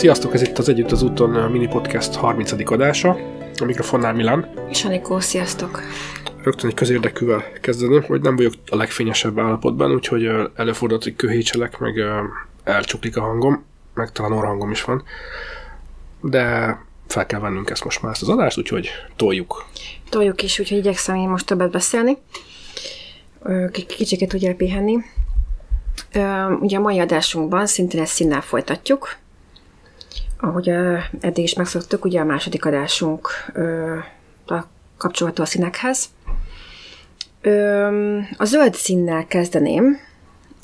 Sziasztok, ez itt az Együtt az úton mini podcast 30. adása. A mikrofonnál Milán. És Anikó, sziasztok! Rögtön egy közérdekűvel kezdeném, hogy nem vagyok a legfényesebb állapotban, úgyhogy előfordult, hogy köhécselek, meg elcsuklik a hangom, meg talán orrhangom is van. De fel kell vennünk ezt most már ezt az adást, úgyhogy toljuk. Toljuk is, úgyhogy igyekszem én most többet beszélni. Kicsiket tudja pihenni. Ugye a mai adásunkban szintén ezt színnel folytatjuk. Ahogy eddig is megszoktuk, ugye a második adásunk kapcsolható a színekhez. A zöld színnel kezdeném,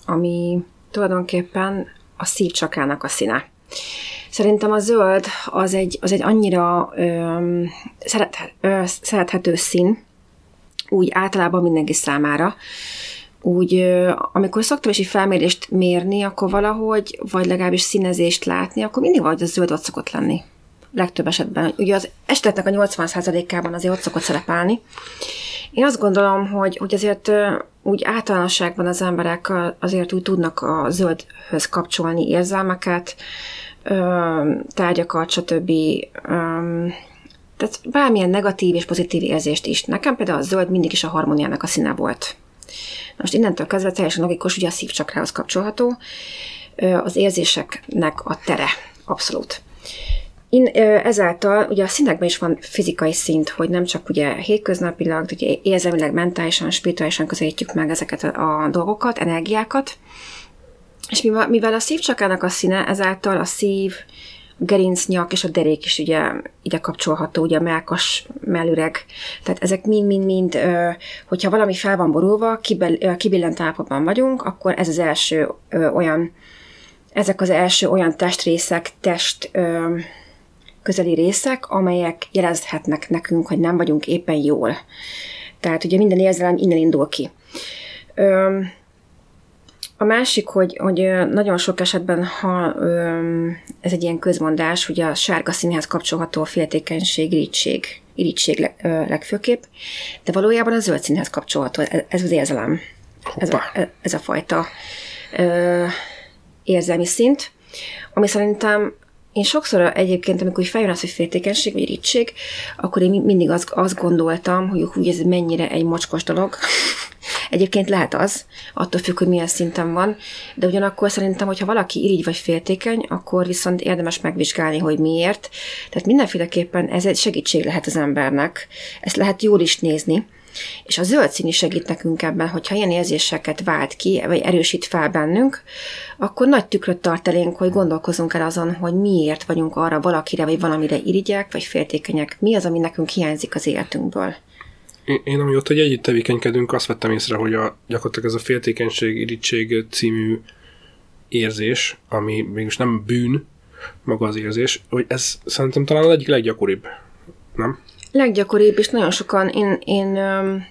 ami tulajdonképpen a szívcsakának a színe. Szerintem a zöld az egy, az egy annyira ö, szeret, ö, szerethető szín, úgy általában mindenki számára, úgy, amikor szoktam is felmérést mérni, akkor valahogy, vagy legalábbis színezést látni, akkor mindig vagy a zöld ott szokott lenni. Legtöbb esetben. Ugye az eseteknek a 80%-ában azért ott szokott szerepelni. Én azt gondolom, hogy, hogy azért úgy általánosságban az emberek azért úgy tudnak a zöldhöz kapcsolni érzelmeket, tárgyakat, stb. Tehát bármilyen negatív és pozitív érzést is. Nekem például a zöld mindig is a harmóniának a színe volt. Most innentől kezdve teljesen logikus, ugye a szívcsakrához kapcsolható, az érzéseknek a tere, abszolút. In, ezáltal ugye a színekben is van fizikai szint, hogy nem csak ugye hétköznapilag, ugye érzelmileg, mentálisan, spirituálisan közelítjük meg ezeket a, dolgokat, energiákat, és mivel a szívcsakának a színe, ezáltal a szív, gerincnyak és a derék is ugye ide kapcsolható, ugye a melkas, mellüreg. Tehát ezek mind-mind-mind, hogyha valami fel van borulva, kibillent állapotban vagyunk, akkor ez az első olyan, ezek az első olyan testrészek, test közeli részek, amelyek jelezhetnek nekünk, hogy nem vagyunk éppen jól. Tehát ugye minden érzelem innen indul ki. A másik, hogy, hogy nagyon sok esetben, ha ez egy ilyen közmondás, ugye a sárga színhez kapcsolható a féltékenység, irítség, irítség legfőképp, de valójában a zöld színhez kapcsolható, ez az érzelem, ez a, ez a fajta érzelmi szint, ami szerintem én sokszor egyébként, amikor feljön az, hogy féltékenység vagy irítség, akkor én mindig azt, azt gondoltam, hogy hú, ez mennyire egy mocskos dolog, Egyébként lehet az, attól függ, hogy milyen szinten van, de ugyanakkor szerintem, hogyha valaki irigy vagy féltékeny, akkor viszont érdemes megvizsgálni, hogy miért. Tehát mindenféleképpen ez egy segítség lehet az embernek. Ezt lehet jól is nézni. És a zöld szín is segít nekünk ebben, hogyha ilyen érzéseket vált ki, vagy erősít fel bennünk, akkor nagy tükröt tart elénk, hogy gondolkozunk el azon, hogy miért vagyunk arra valakire, vagy valamire irigyek, vagy féltékenyek. Mi az, ami nekünk hiányzik az életünkből én, én amióta, hogy együtt tevékenykedünk, azt vettem észre, hogy a, gyakorlatilag ez a féltékenység, irítség című érzés, ami mégis nem bűn, maga az érzés, hogy ez szerintem talán az egyik leggyakoribb, nem? Leggyakoribb, és nagyon sokan, én, én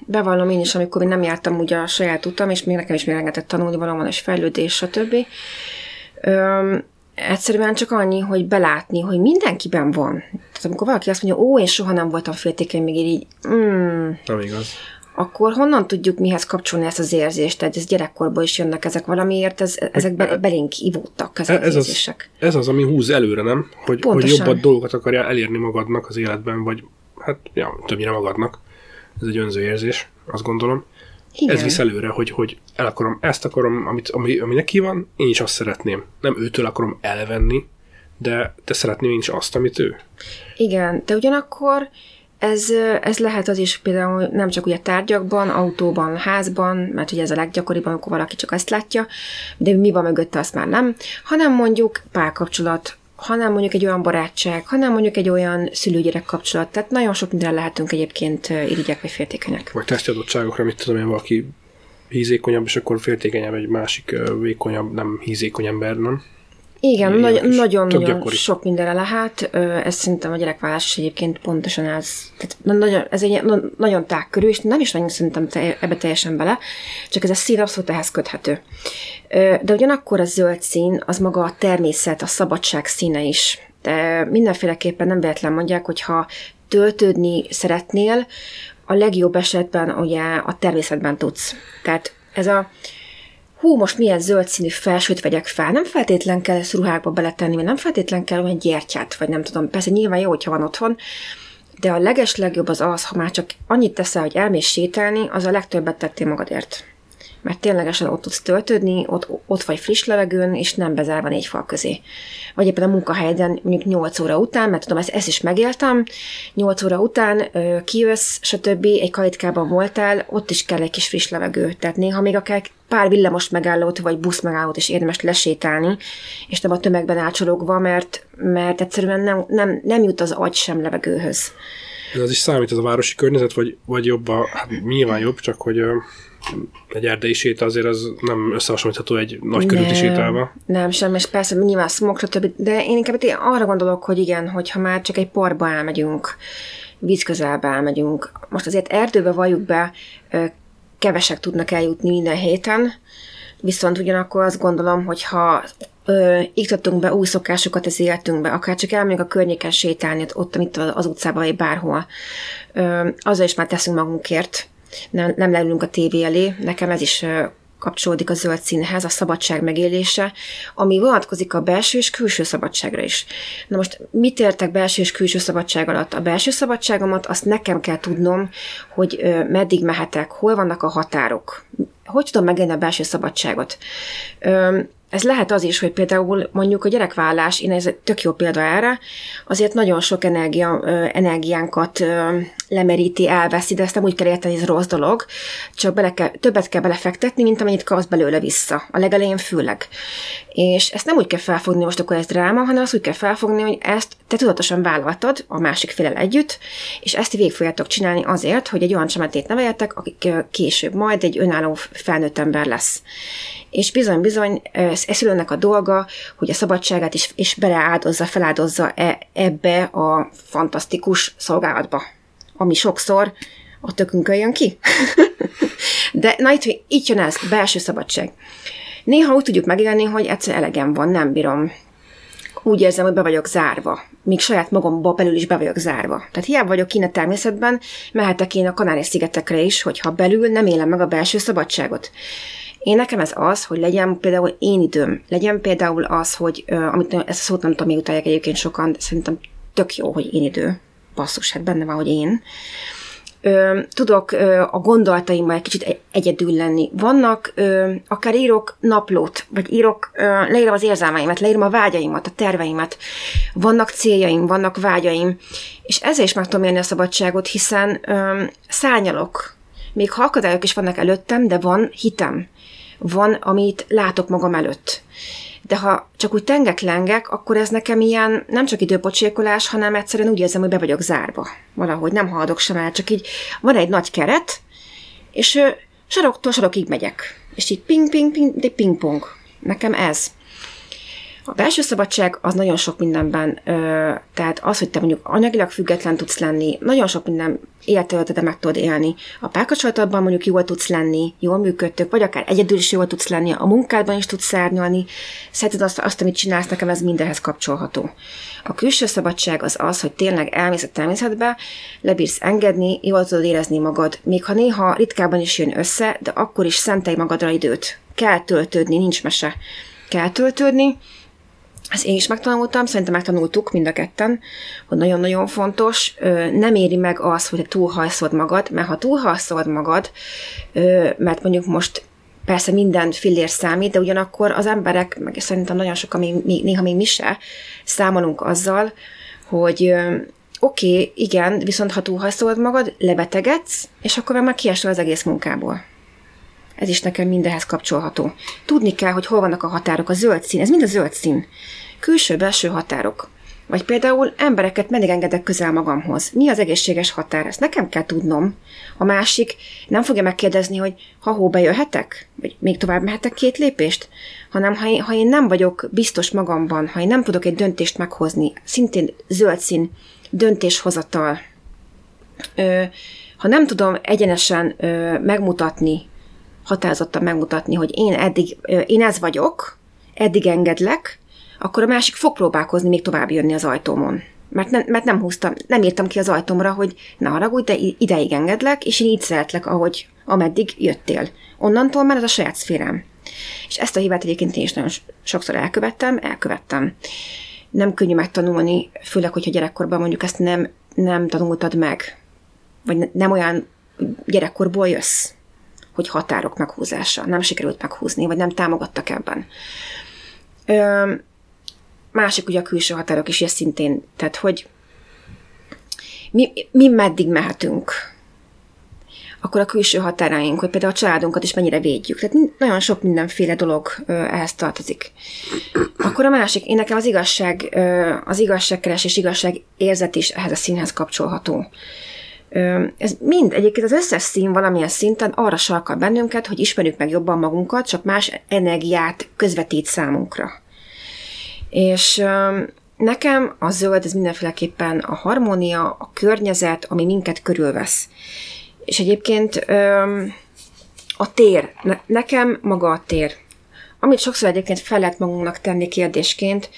bevallom én is, amikor én nem jártam ugye a saját utam, és még nekem is még rengeteg tanulni valóban, és fejlődés, stb. Öm, egyszerűen csak annyi, hogy belátni, hogy mindenkiben van. Tehát amikor valaki azt mondja, ó, én soha nem voltam féltékeny, még így, mm, nem igaz. Akkor honnan tudjuk mihez kapcsolni ezt az érzést? Tehát ez gyerekkorból is jönnek ezek valamiért, ez, ezek be, belénk ivódtak ezek ez az érzések. Az, ez az, ami húz előre, nem? Hogy, hogy jobbat dolgokat akarja elérni magadnak az életben, vagy hát ja, többnyire magadnak. Ez egy önző érzés, azt gondolom. Igen. Ez visz előre, hogy, hogy el akarom, ezt akarom, amit, ami, ami neki van, én is azt szeretném. Nem őtől akarom elvenni, de, de szeretném én is azt, amit ő. Igen, de ugyanakkor ez, ez lehet az is például nem csak ugye tárgyakban, autóban, házban, mert ugye ez a leggyakoribb, amikor valaki csak ezt látja, de mi van mögötte, azt már nem, hanem mondjuk párkapcsolat, hanem mondjuk egy olyan barátság, hanem mondjuk egy olyan szülőgyerek kapcsolat. Tehát nagyon sok mindenre lehetünk egyébként irigyek vagy féltékenyek. Vagy tesztjadottságokra, mit tudom én, valaki hízékonyabb, és akkor féltékenyebb egy másik vékonyabb, nem hízékony ember, nem? Igen, nagyon-nagyon sok mindenre lehet. Ez szerintem a gyerekvállás egyébként pontosan ez. Tehát nagyon, ez egy nagyon tágkörű, és nem is nagyon szerintem te, ebbe teljesen bele, csak ez a szín abszolút ehhez köthető. De ugyanakkor a zöld szín, az maga a természet, a szabadság színe is. De mindenféleképpen nem véletlen mondják, hogy ha töltődni szeretnél, a legjobb esetben ugye a természetben tudsz. Tehát ez a hú, most milyen zöld színű felsőt vegyek fel. Nem feltétlen kell ezt ruhákba beletenni, mert nem feltétlen kell olyan gyertyát, vagy nem tudom. Persze nyilván jó, hogyha van otthon, de a leges legjobb az az, ha már csak annyit teszel, hogy elmész sétálni, az a legtöbbet tettél magadért mert ténylegesen ott tudsz töltődni, ott, ott vagy friss levegőn, és nem bezárva négy fal közé. Vagy éppen a munkahelyeden mondjuk 8 óra után, mert tudom, ezt, ezt is megéltem, 8 óra után ö, kijössz, stb. egy kalitkában voltál, ott is kell egy kis friss levegő. Tehát néha még akár pár villamos megállót vagy busz megállót is érdemes lesétálni, és nem a tömegben ácsorogva, mert, mert egyszerűen nem, nem, nem jut az agy sem levegőhöz. Ez az is számít, ez a városi környezet, vagy, vagy jobb a, hát nyilván jobb, csak hogy egy erdei séta azért az nem összehasonlítható egy nagy körülti sétával. Nem, sem, és persze nyilván smog, stb. De én inkább én arra gondolok, hogy igen, hogyha már csak egy porba elmegyünk, víz közelbe elmegyünk. Most azért erdőbe valljuk be, kevesek tudnak eljutni minden héten, viszont ugyanakkor azt gondolom, hogy ha ö, iktatunk be új szokásokat az életünkbe, akár csak elmegyünk a környéken sétálni, ott, amit az utcában, vagy bárhol, ö, azzal is már teszünk magunkért, nem, nem leülünk a tévé elé. Nekem ez is kapcsolódik a zöld színhez, a szabadság megélése, ami vonatkozik a belső és külső szabadságra is. Na most mit értek belső és külső szabadság alatt? A belső szabadságomat azt nekem kell tudnom, hogy meddig mehetek, hol vannak a határok, hogy tudom megélni a belső szabadságot. Ez lehet az is, hogy például mondjuk a gyerekvállás, én ez tök jó példa erre, azért nagyon sok energia, energiánkat lemeríti, elveszi, de ezt nem úgy kell érteni, hogy ez rossz dolog, csak bele kell, többet kell belefektetni, mint amennyit kapsz belőle vissza. A legelején főleg. És ezt nem úgy kell felfogni, most akkor ez dráma, hanem azt úgy kell felfogni, hogy ezt te tudatosan vállaltad a másik félel együtt, és ezt végig fogjátok csinálni azért, hogy egy olyan csamatét neveljetek, akik később majd egy önálló felnőtt ember lesz. És bizony-bizony szülőnek a dolga, hogy a szabadságát is, is beleáldozza, feláldozza e, ebbe a fantasztikus szolgálatba, ami sokszor a tökünkön jön ki. De na itt, itt jön ez, belső szabadság. Néha úgy tudjuk megélni, hogy egyszer elegem van, nem bírom. Úgy érzem, hogy be vagyok zárva. Míg saját magamba belül is be vagyok zárva. Tehát hiába vagyok kint a természetben, mehetek én a Kanári-szigetekre is, hogyha belül nem élem meg a belső szabadságot. Én nekem ez az, hogy legyen például én időm, legyen például az, hogy, amit ezt a szót nem tudom, még egyébként sokan, de szerintem tök jó, hogy én idő. Basszus, hát benne van, hogy én tudok a gondolataimmal egy kicsit egyedül lenni. Vannak, akár írok naplót, vagy írok, leírom az érzelmeimet, leírom a vágyaimat, a terveimet. Vannak céljaim, vannak vágyaim, és ezért is meg tudom élni a szabadságot, hiszen szárnyalok. Még ha akadályok is vannak előttem, de van hitem. Van, amit látok magam előtt de ha csak úgy tengek-lengek, akkor ez nekem ilyen nem csak időpocsékolás, hanem egyszerűen úgy érzem, hogy be vagyok zárva. Valahogy nem haladok sem el, csak így van egy nagy keret, és saroktól sarokig megyek. És így ping-ping-ping, de ping-pong. Nekem ez. A belső szabadság az nagyon sok mindenben, ö, tehát az, hogy te mondjuk anyagilag független tudsz lenni, nagyon sok minden élettöltete meg tudod élni. A párkapcsolatban mondjuk jól tudsz lenni, jól működtök, vagy akár egyedül is jól tudsz lenni, a munkádban is tudsz szárnyalni, szereted azt, azt, amit csinálsz, nekem ez mindenhez kapcsolható. A külső szabadság az az, hogy tényleg elmész a természetbe, lebírsz engedni, jól tudod érezni magad, még ha néha ritkában is jön össze, de akkor is szentelj magadra időt. Kell töltődni, nincs mese. Kell töltődni, ezt én is megtanultam, szerintem megtanultuk mind a ketten, hogy nagyon-nagyon fontos, nem éri meg az, hogy túlhajszod magad, mert ha túlhajszod magad, mert mondjuk most persze minden fillér számít, de ugyanakkor az emberek, meg szerintem nagyon sokan, még, néha még mi se, számolunk azzal, hogy oké, okay, igen, viszont ha túlhajszolod magad, lebetegedsz, és akkor már kiesel az egész munkából. Ez is nekem mindenhez kapcsolható. Tudni kell, hogy hol vannak a határok, a zöld szín, ez mind a zöld szín. Külső-belső határok. Vagy például embereket meddig engedek közel magamhoz. Mi az egészséges határ? Ezt nekem kell tudnom. A másik nem fogja megkérdezni, hogy ha hó bejöhetek? Vagy még tovább mehetek két lépést? Hanem ha én, ha én nem vagyok biztos magamban, ha én nem tudok egy döntést meghozni, szintén zöld szín, döntéshozatal, ö, ha nem tudom egyenesen ö, megmutatni, határozottan megmutatni, hogy én eddig, én ez vagyok, eddig engedlek, akkor a másik fog próbálkozni még tovább jönni az ajtómon. Mert, ne, mert nem húztam, nem írtam ki az ajtómra, hogy ne haragudj, de ideig engedlek, és én így szeretlek, ahogy ameddig jöttél. Onnantól már ez a saját szférám. És ezt a hibát egyébként én is nagyon sokszor elkövettem, elkövettem. Nem könnyű megtanulni, főleg, hogyha gyerekkorban mondjuk ezt nem, nem tanultad meg, vagy nem olyan gyerekkorból jössz, hogy határok meghúzása. Nem sikerült meghúzni, vagy nem támogattak ebben. Ö, másik ugye a külső határok is, és szintén, tehát hogy mi, mi meddig mehetünk, akkor a külső határaink, hogy például a családunkat is mennyire védjük. Tehát nagyon sok mindenféle dolog ehhez tartozik. Akkor a másik, én nekem az igazság, az igazságkeresés, igazság érzet is ehhez a színhez kapcsolható. Ez mind, egyébként az összes szín valamilyen szinten arra sarkal bennünket, hogy ismerjük meg jobban magunkat, csak más energiát közvetít számunkra. És nekem a zöld, ez mindenféleképpen a harmónia, a környezet, ami minket körülvesz. És egyébként a tér, nekem maga a tér. Amit sokszor egyébként fel lehet magunknak tenni kérdésként,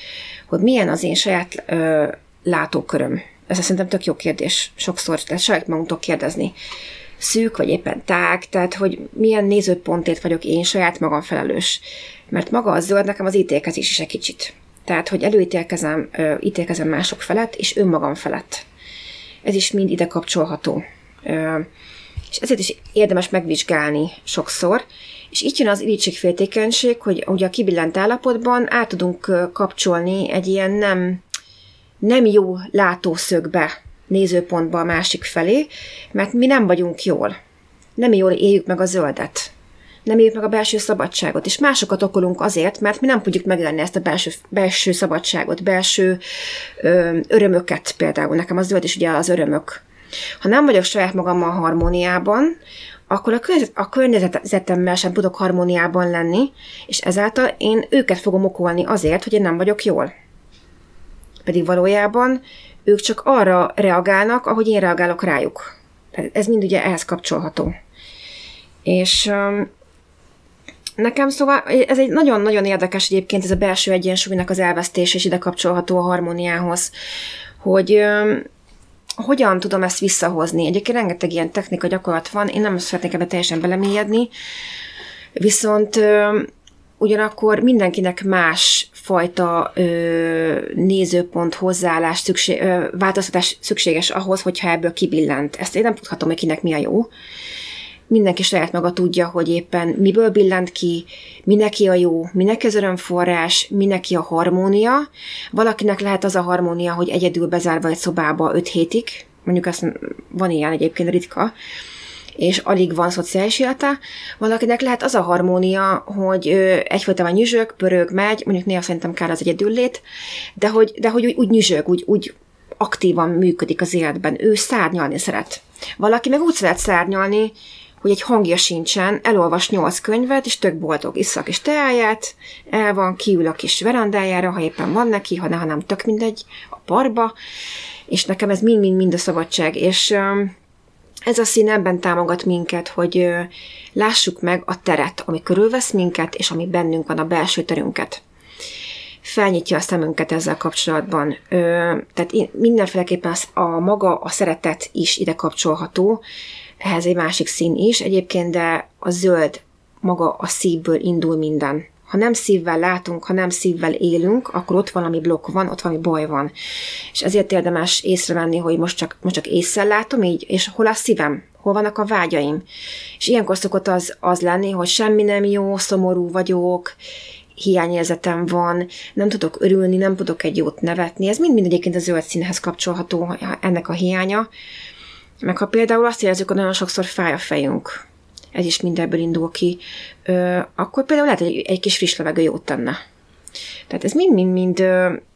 hogy milyen az én saját látóköröm. Ez szerintem tök jó kérdés sokszor, tehát saját magunktól kérdezni. Szűk, vagy éppen tág, tehát hogy milyen nézőpontért vagyok én saját magam felelős. Mert maga a zöld nekem az ítélkezés is egy kicsit. Tehát, hogy előítélkezem, ö, ítélkezem mások felett, és önmagam felett. Ez is mind ide kapcsolható. Ö, és ezért is érdemes megvizsgálni sokszor, és itt jön az irítségféltékenység, hogy ugye a kibillent állapotban át tudunk kapcsolni egy ilyen nem, nem jó látószögbe, nézőpontba a másik felé, mert mi nem vagyunk jól. Nem jól éljük meg a zöldet. Nem éljük meg a belső szabadságot, és másokat okolunk azért, mert mi nem tudjuk megélni ezt a belső, belső szabadságot, belső ö, örömöket például. Nekem az zöld is ugye az örömök ha nem vagyok saját magammal harmóniában, akkor a, környezet, a környezetemmel sem tudok harmóniában lenni, és ezáltal én őket fogom okolni azért, hogy én nem vagyok jól. Pedig valójában ők csak arra reagálnak, ahogy én reagálok rájuk. Ez mind ugye ehhez kapcsolható. És nekem szóval ez egy nagyon-nagyon érdekes egyébként ez a belső egyensúlynak az elvesztés, és ide kapcsolható a harmóniához, hogy um, hogyan tudom ezt visszahozni? Egyébként rengeteg ilyen technika gyakorlat van, én nem szeretnék ebbe teljesen belemélyedni, viszont ö, ugyanakkor mindenkinek más fajta ö, nézőpont, hozzáállás, szükség, ö, változtatás szükséges ahhoz, hogyha ebből kibillent. Ezt én nem tudhatom, hogy kinek mi a jó mindenki saját maga tudja, hogy éppen miből billent ki, mineki a jó, mineki az örömforrás, mineki a harmónia. Valakinek lehet az a harmónia, hogy egyedül bezárva egy szobába öt hétig, mondjuk azt van ilyen egyébként ritka, és alig van szociális élete. Valakinek lehet az a harmónia, hogy egyfolytában nyüzsög, pörög, megy, mondjuk néha szerintem kár az egyedüllét, de hogy, de hogy úgy, úgy nyüzsög, úgy, úgy aktívan működik az életben. Ő szárnyalni szeret. Valaki meg úgy szeret szárnyalni, hogy egy hangja sincsen, elolvas nyolc könyvet, és tök boldog, iszak kis teáját, el van, kiül a kis verandájára, ha éppen van neki, ha, ne, ha nem, tök mindegy, a parba, és nekem ez mind-mind-mind a szabadság, és ez a szín ebben támogat minket, hogy lássuk meg a teret, ami körülvesz minket, és ami bennünk van, a belső terünket felnyitja a szemünket ezzel kapcsolatban. Tehát mindenféleképpen a maga a szeretet is ide kapcsolható, ehhez egy másik szín is egyébként, de a zöld maga a szívből indul minden. Ha nem szívvel látunk, ha nem szívvel élünk, akkor ott valami blokk van, ott valami baj van. És ezért érdemes észrevenni, hogy most csak, most csak észre látom így, és hol a szívem, hol vannak a vágyaim. És ilyenkor szokott az, az lenni, hogy semmi nem jó, szomorú vagyok, hiányérzetem van, nem tudok örülni, nem tudok egy jót nevetni. Ez mind-mind egyébként a zöld színhez kapcsolható ennek a hiánya. Meg ha például azt érezzük, hogy nagyon sokszor fáj a fejünk, ez is mindenből indul ki, akkor például lehet, hogy egy kis friss levegő jót tenne. Tehát ez mind-mind-mind,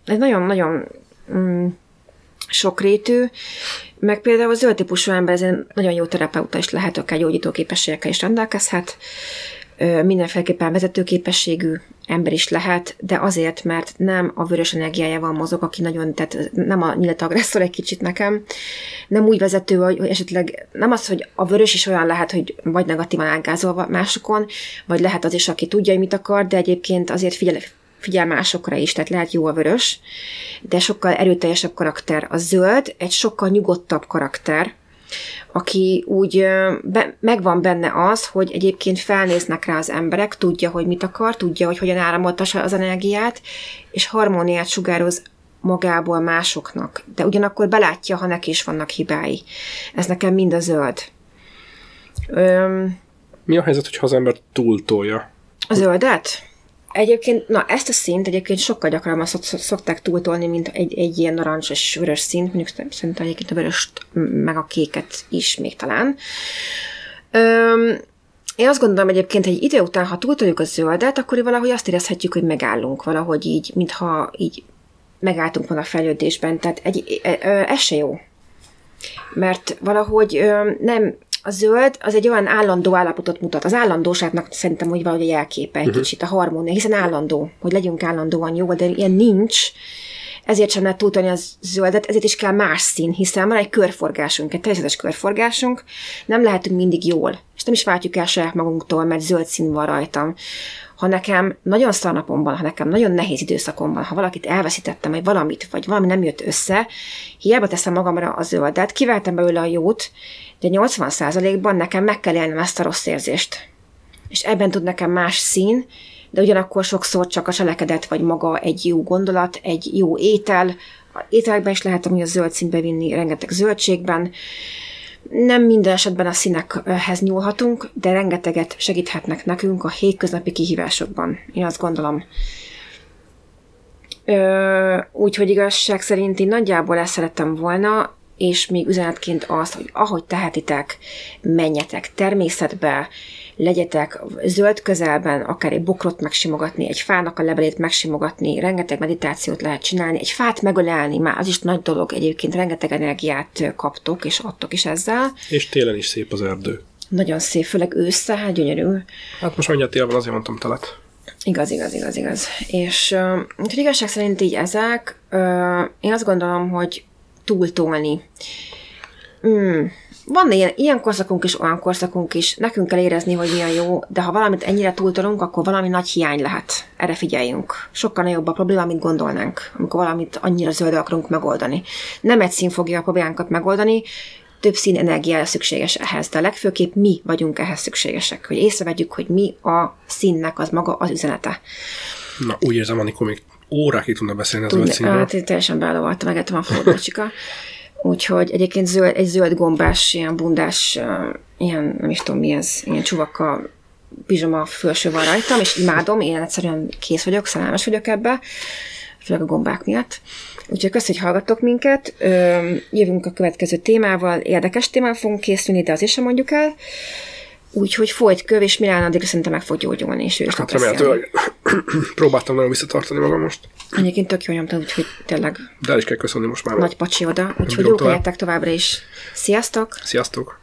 ez nagyon-nagyon mm, sokrétű, meg például zöld típusú ember ez nagyon jó terapeuta is lehet, akár gyógyító képességekkel is rendelkezhet, mindenféleképpen vezetőképességű ember is lehet, de azért, mert nem a vörös energiájával mozog, aki nagyon, tehát nem a nyílt agresszor egy kicsit nekem, nem úgy vezető, hogy esetleg nem az, hogy a vörös is olyan lehet, hogy vagy negatívan ágázol másokon, vagy lehet az is, aki tudja, hogy mit akar, de egyébként azért figyel, figyel másokra is, tehát lehet jó a vörös, de sokkal erőteljesebb karakter. A zöld egy sokkal nyugodtabb karakter, aki úgy be, megvan benne az, hogy egyébként felnéznek rá az emberek, tudja, hogy mit akar, tudja, hogy hogyan áramoltassa az energiát, és harmóniát sugároz magából másoknak, de ugyanakkor belátja, ha neki is vannak hibái. Ez nekem mind a zöld. Öm, Mi a helyzet, hogyha az ember túltolja? A zöldet? Egyébként, na ezt a szint egyébként sokkal gyakrabban szokták túltolni, mint egy, egy ilyen narancs és vörös szint, mondjuk szerintem egyébként a vöröst, meg a kéket is még talán. Öm, én azt gondolom egyébként, hogy egy idő után, ha túltoljuk a zöldet, akkor valahogy azt érezhetjük, hogy megállunk valahogy így, mintha így megálltunk volna a fejlődésben. Tehát egy, ez se jó. Mert valahogy nem, a zöld az egy olyan állandó állapotot mutat. Az állandóságnak szerintem, hogy valahogy jelképe egy uh-huh. kicsit a harmónia, hiszen állandó, hogy legyünk állandóan jó, de ilyen nincs, ezért sem lehet túltani a zöldet, ezért is kell más szín, hiszen van egy körforgásunk, egy természetes körforgásunk, nem lehetünk mindig jól, és nem is váltjuk el saját magunktól, mert zöld szín van rajtam. Ha nekem nagyon szar napomban, ha nekem nagyon nehéz időszakomban, ha valakit elveszítettem, vagy valamit, vagy valami nem jött össze, hiába teszem magamra a zöldet, kiváltam belőle a jót, de 80%-ban nekem meg kell élnem ezt a rossz érzést. És ebben tud nekem más szín, de ugyanakkor sokszor csak a cselekedet, vagy maga egy jó gondolat, egy jó étel. A ételekben is lehet ami a zöld színbe vinni, rengeteg zöldségben. Nem minden esetben a színekhez nyúlhatunk, de rengeteget segíthetnek nekünk a hétköznapi kihívásokban. Én azt gondolom. Úgyhogy igazság szerint én nagyjából ezt szerettem volna, és még üzenetként azt, hogy ahogy tehetitek, menjetek természetbe, legyetek zöld közelben, akár egy bokrot megsimogatni, egy fának a levelét megsimogatni, rengeteg meditációt lehet csinálni, egy fát megölelni, már az is nagy dolog, egyébként rengeteg energiát kaptok, és adtok is ezzel. És télen is szép az erdő. Nagyon szép, főleg ősszel, hát gyönyörű. Hát most mondja tél van, azért mondtam telet. Igaz, igaz, igaz, igaz. És uh, igazság szerint így ezek, uh, én azt gondolom, hogy túltolni. Mm. Van ilyen, ilyen korszakunk is, olyan korszakunk is, nekünk kell érezni, hogy milyen jó, de ha valamit ennyire túltolunk, akkor valami nagy hiány lehet. Erre figyeljünk. Sokkal nagyobb a probléma, mint gondolnánk, amikor valamit annyira zöld akarunk megoldani. Nem egy szín fogja a problémánkat megoldani, több szín energiára szükséges ehhez, de legfőképp mi vagyunk ehhez szükségesek, hogy észrevegyük, hogy mi a színnek az maga az üzenete. Na, úgy érzem, amikor még órákig tudna beszélni az zöld színről. Hát teljesen belovaltam, megettem a forrócsika. Úgyhogy egyébként zöld, egy zöld gombás, ilyen bundás, ilyen, nem is tudom mi ez, ilyen csuvaka pizsama felső van rajtam, és imádom, én egyszerűen kész vagyok, szerelmes vagyok ebbe, főleg a gombák miatt. Úgyhogy köszönjük, hogy hallgattok minket. Jövünk a következő témával, érdekes témával fogunk készülni, de azért sem mondjuk el. Úgyhogy folyt köv, és Milán addig szerintem meg fog gyógyulni, és ő is hát remélhetőleg próbáltam nagyon visszatartani magam most. Egyébként tök jó nyomta, úgyhogy tényleg... De el is kell köszönni most már. Nagy pacsi oda, úgyhogy jók legyetek továbbra is. Sziasztok! Sziasztok!